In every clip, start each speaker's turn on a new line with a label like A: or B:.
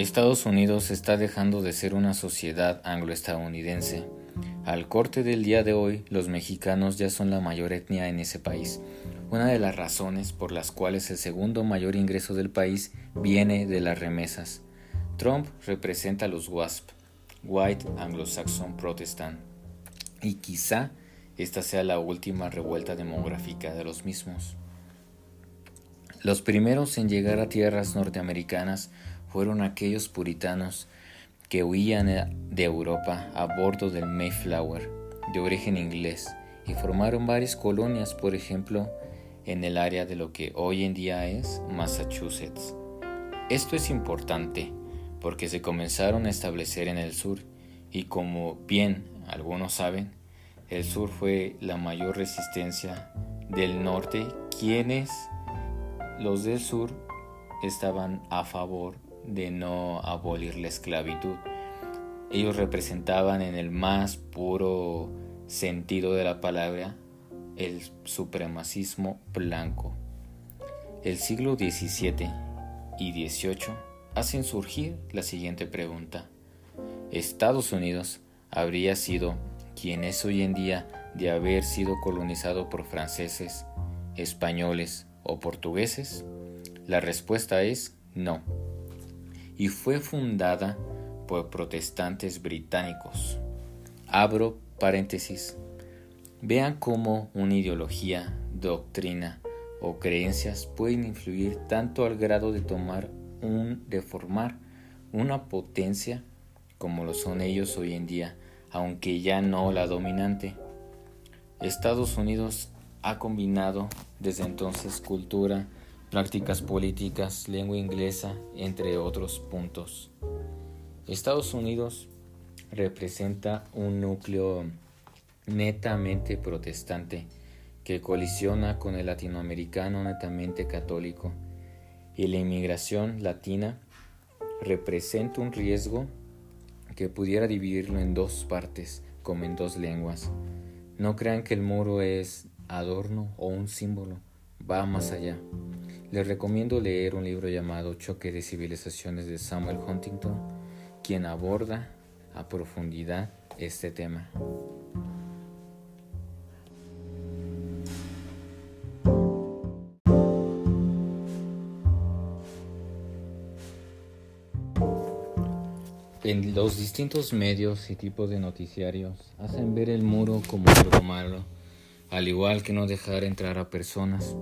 A: Estados Unidos está dejando de ser una sociedad anglo-estadounidense. Al corte del día de hoy, los mexicanos ya son la mayor etnia en ese país, una de las razones por las cuales el segundo mayor ingreso del país viene de las remesas. Trump representa a los WASP, White Anglo-Saxon Protestant, y quizá esta sea la última revuelta demográfica de los mismos. Los primeros en llegar a tierras norteamericanas fueron aquellos puritanos que huían de Europa a bordo del Mayflower, de origen inglés, y formaron varias colonias, por ejemplo, en el área de lo que hoy en día es Massachusetts. Esto es importante porque se comenzaron a establecer en el sur y como bien algunos saben, el sur fue la mayor resistencia del norte, quienes los del sur estaban a favor de no abolir la esclavitud. Ellos representaban en el más puro sentido de la palabra el supremacismo blanco. El siglo XVII y XVIII hacen surgir la siguiente pregunta. ¿Estados Unidos habría sido quien es hoy en día de haber sido colonizado por franceses, españoles o portugueses? La respuesta es no y fue fundada por protestantes británicos. Abro paréntesis. Vean cómo una ideología, doctrina o creencias pueden influir tanto al grado de tomar un de formar una potencia como lo son ellos hoy en día, aunque ya no la dominante. Estados Unidos ha combinado desde entonces cultura, prácticas políticas, lengua inglesa, entre otros puntos. Estados Unidos representa un núcleo netamente protestante que colisiona con el latinoamericano netamente católico y la inmigración latina representa un riesgo que pudiera dividirlo en dos partes como en dos lenguas. No crean que el muro es adorno o un símbolo, va más allá. Les recomiendo leer un libro llamado Choque de Civilizaciones de Samuel Huntington, quien aborda a profundidad este tema. En los distintos medios y tipos de noticiarios hacen ver el muro como algo malo, al igual que no dejar entrar a personas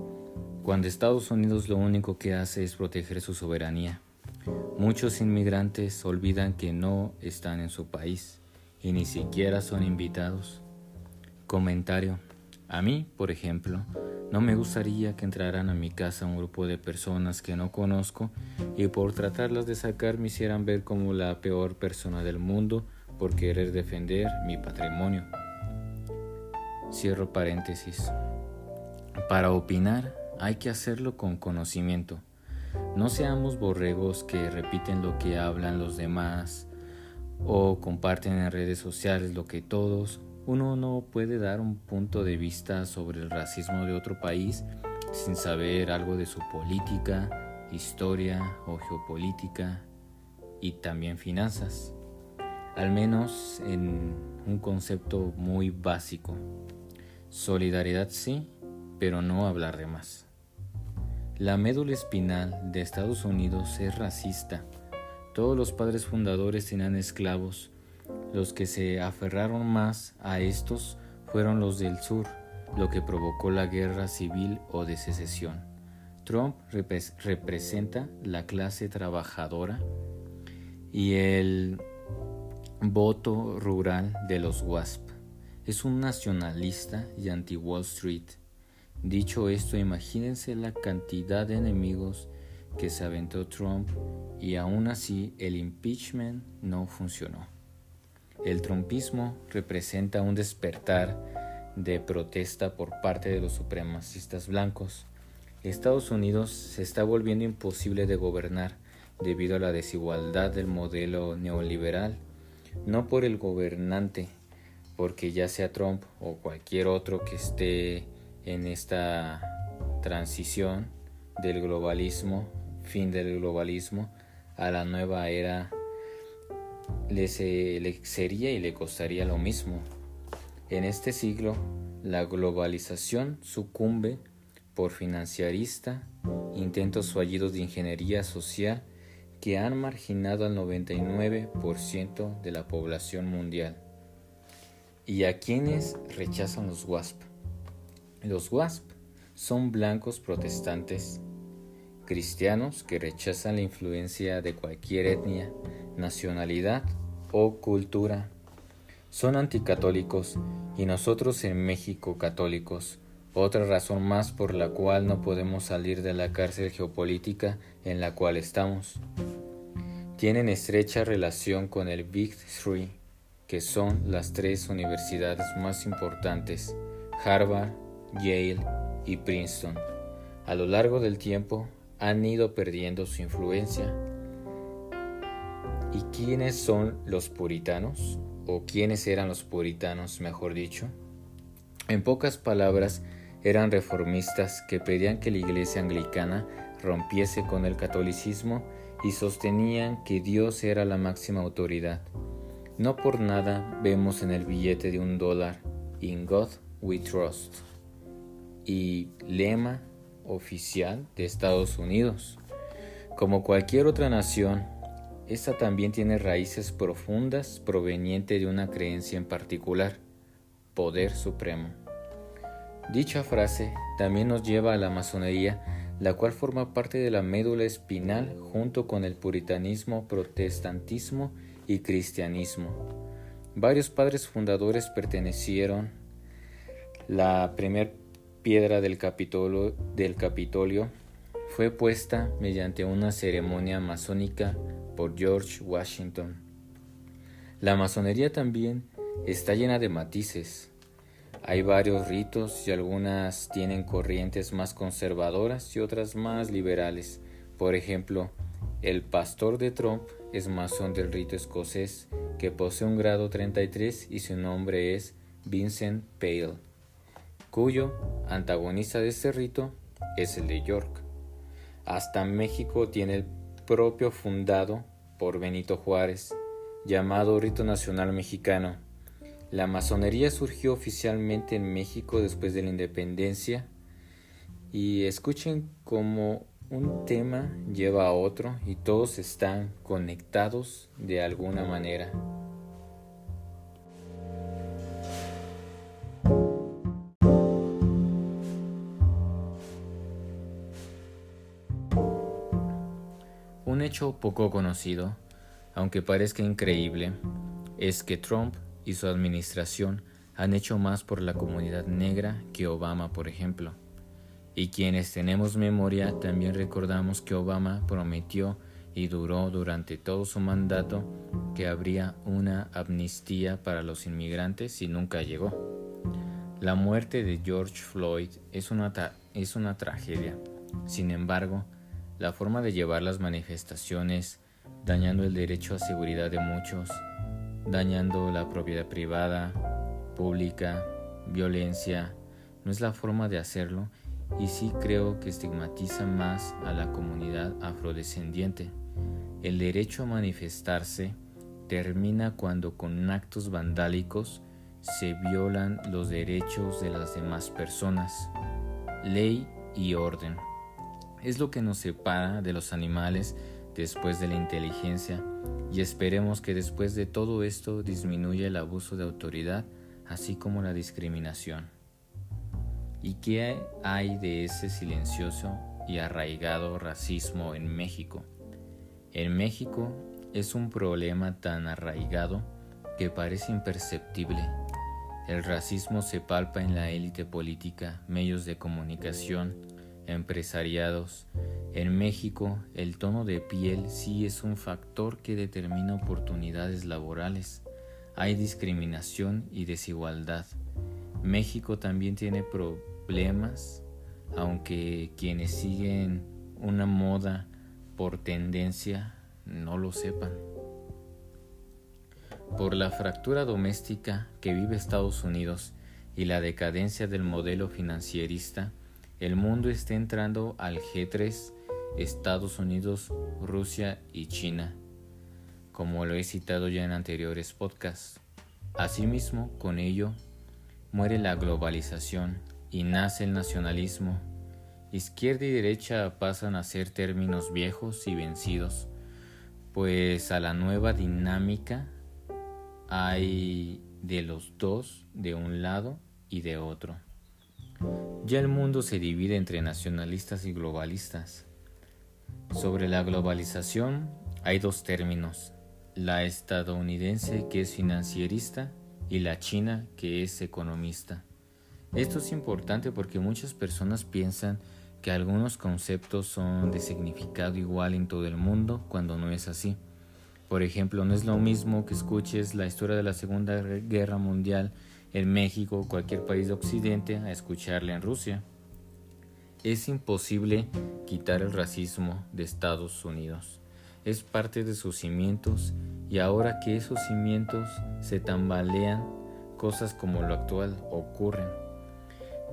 A: cuando Estados Unidos lo único que hace es proteger su soberanía. Muchos inmigrantes olvidan que no están en su país y ni siquiera son invitados. Comentario. A mí, por ejemplo, no me gustaría que entraran a mi casa un grupo de personas que no conozco y por tratarlas de sacar me hicieran ver como la peor persona del mundo por querer defender mi patrimonio. Cierro paréntesis. Para opinar hay que hacerlo con conocimiento. No seamos borregos que repiten lo que hablan los demás o comparten en redes sociales lo que todos. Uno no puede dar un punto de vista sobre el racismo de otro país sin saber algo de su política, historia o geopolítica y también finanzas. Al menos en un concepto muy básico. Solidaridad sí, pero no hablar de más. La médula espinal de Estados Unidos es racista. Todos los padres fundadores tenían esclavos. Los que se aferraron más a estos fueron los del sur, lo que provocó la guerra civil o de secesión. Trump representa la clase trabajadora y el voto rural de los WASP. Es un nacionalista y anti-Wall Street Dicho esto, imagínense la cantidad de enemigos que se aventó Trump y aún así el impeachment no funcionó. El trumpismo representa un despertar de protesta por parte de los supremacistas blancos. Estados Unidos se está volviendo imposible de gobernar debido a la desigualdad del modelo neoliberal, no por el gobernante, porque ya sea Trump o cualquier otro que esté en esta transición del globalismo, fin del globalismo, a la nueva era le, sería y le costaría lo mismo. En este siglo, la globalización sucumbe por financiarista, intentos fallidos de ingeniería social que han marginado al 99% de la población mundial. ¿Y a quienes rechazan los WASP? Los WASP son blancos protestantes cristianos que rechazan la influencia de cualquier etnia, nacionalidad o cultura. Son anticatólicos y nosotros en México católicos. Otra razón más por la cual no podemos salir de la cárcel geopolítica en la cual estamos. Tienen estrecha relación con el Big Three, que son las tres universidades más importantes, Harvard, Yale y Princeton. A lo largo del tiempo han ido perdiendo su influencia. ¿Y quiénes son los puritanos? ¿O quiénes eran los puritanos, mejor dicho? En pocas palabras, eran reformistas que pedían que la iglesia anglicana rompiese con el catolicismo y sostenían que Dios era la máxima autoridad. No por nada vemos en el billete de un dólar, In God We Trust, y lema oficial de Estados Unidos. Como cualquier otra nación, esta también tiene raíces profundas provenientes de una creencia en particular, poder supremo. Dicha frase también nos lleva a la masonería, la cual forma parte de la médula espinal junto con el puritanismo, protestantismo y cristianismo. Varios padres fundadores pertenecieron. La primera piedra del Capitolio, fue puesta mediante una ceremonia masónica por George Washington. La masonería también está llena de matices. Hay varios ritos y algunas tienen corrientes más conservadoras y otras más liberales. Por ejemplo, el pastor de Trump es masón del rito escocés que posee un grado 33 y su nombre es Vincent Pale, cuyo antagonista de este rito es el de York. Hasta México tiene el propio fundado por Benito Juárez, llamado Rito Nacional Mexicano la masonería surgió oficialmente en México después de la independencia y escuchen cómo un tema lleva a otro y todos están conectados de alguna manera. Un hecho poco conocido, aunque parezca increíble, es que Trump y su administración han hecho más por la comunidad negra que Obama, por ejemplo. Y quienes tenemos memoria también recordamos que Obama prometió y duró durante todo su mandato que habría una amnistía para los inmigrantes y nunca llegó. La muerte de George Floyd es una, es una tragedia. Sin embargo, la forma de llevar las manifestaciones, dañando el derecho a seguridad de muchos, dañando la propiedad privada, pública, violencia, no es la forma de hacerlo y sí creo que estigmatiza más a la comunidad afrodescendiente. El derecho a manifestarse termina cuando con actos vandálicos se violan los derechos de las demás personas. Ley y orden. Es lo que nos separa de los animales después de la inteligencia y esperemos que después de todo esto disminuya el abuso de autoridad así como la discriminación. ¿Y qué hay de ese silencioso y arraigado racismo en México? En México es un problema tan arraigado que parece imperceptible. El racismo se palpa en la élite política, medios de comunicación, empresariados, en México, el tono de piel sí es un factor que determina oportunidades laborales. Hay discriminación y desigualdad. México también tiene problemas, aunque quienes siguen una moda por tendencia no lo sepan. Por la fractura doméstica que vive Estados Unidos y la decadencia del modelo financierista, el mundo está entrando al G3 Estados Unidos, Rusia y China, como lo he citado ya en anteriores podcasts. Asimismo, con ello, muere la globalización y nace el nacionalismo. Izquierda y derecha pasan a ser términos viejos y vencidos, pues a la nueva dinámica hay de los dos de un lado y de otro. Ya el mundo se divide entre nacionalistas y globalistas. Sobre la globalización hay dos términos, la estadounidense que es financierista y la china que es economista. Esto es importante porque muchas personas piensan que algunos conceptos son de significado igual en todo el mundo cuando no es así. Por ejemplo, no es lo mismo que escuches la historia de la Segunda Guerra Mundial en México o cualquier país de Occidente a escucharla en Rusia. Es imposible quitar el racismo de Estados Unidos. Es parte de sus cimientos y ahora que esos cimientos se tambalean, cosas como lo actual ocurren.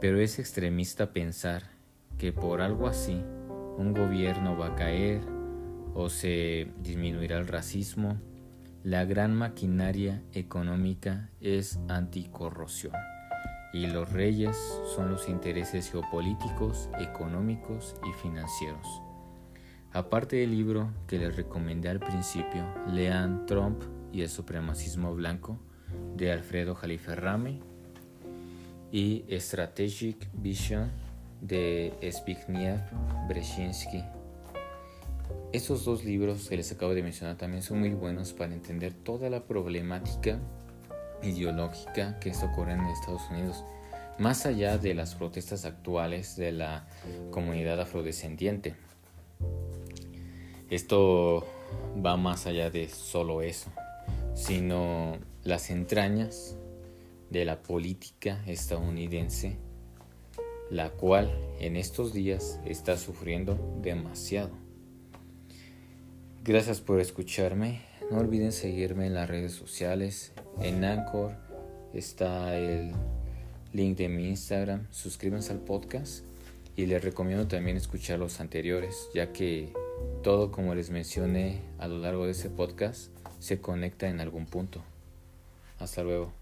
A: Pero es extremista pensar que por algo así un gobierno va a caer o se disminuirá el racismo, la gran maquinaria económica es anticorrosión y los reyes son los intereses geopolíticos, económicos y financieros. Aparte del libro que les recomendé al principio, lean Trump y el supremacismo blanco de Alfredo Jaliferrame y Strategic Vision de Zbigniew Brzezinski estos dos libros que les acabo de mencionar también son muy buenos para entender toda la problemática ideológica que está ocurriendo en Estados Unidos, más allá de las protestas actuales de la comunidad afrodescendiente. Esto va más allá de solo eso, sino las entrañas de la política estadounidense, la cual en estos días está sufriendo demasiado. Gracias por escucharme. No olviden seguirme en las redes sociales. En Anchor está el link de mi Instagram. Suscríbanse al podcast y les recomiendo también escuchar los anteriores, ya que todo como les mencioné a lo largo de ese podcast se conecta en algún punto. Hasta luego.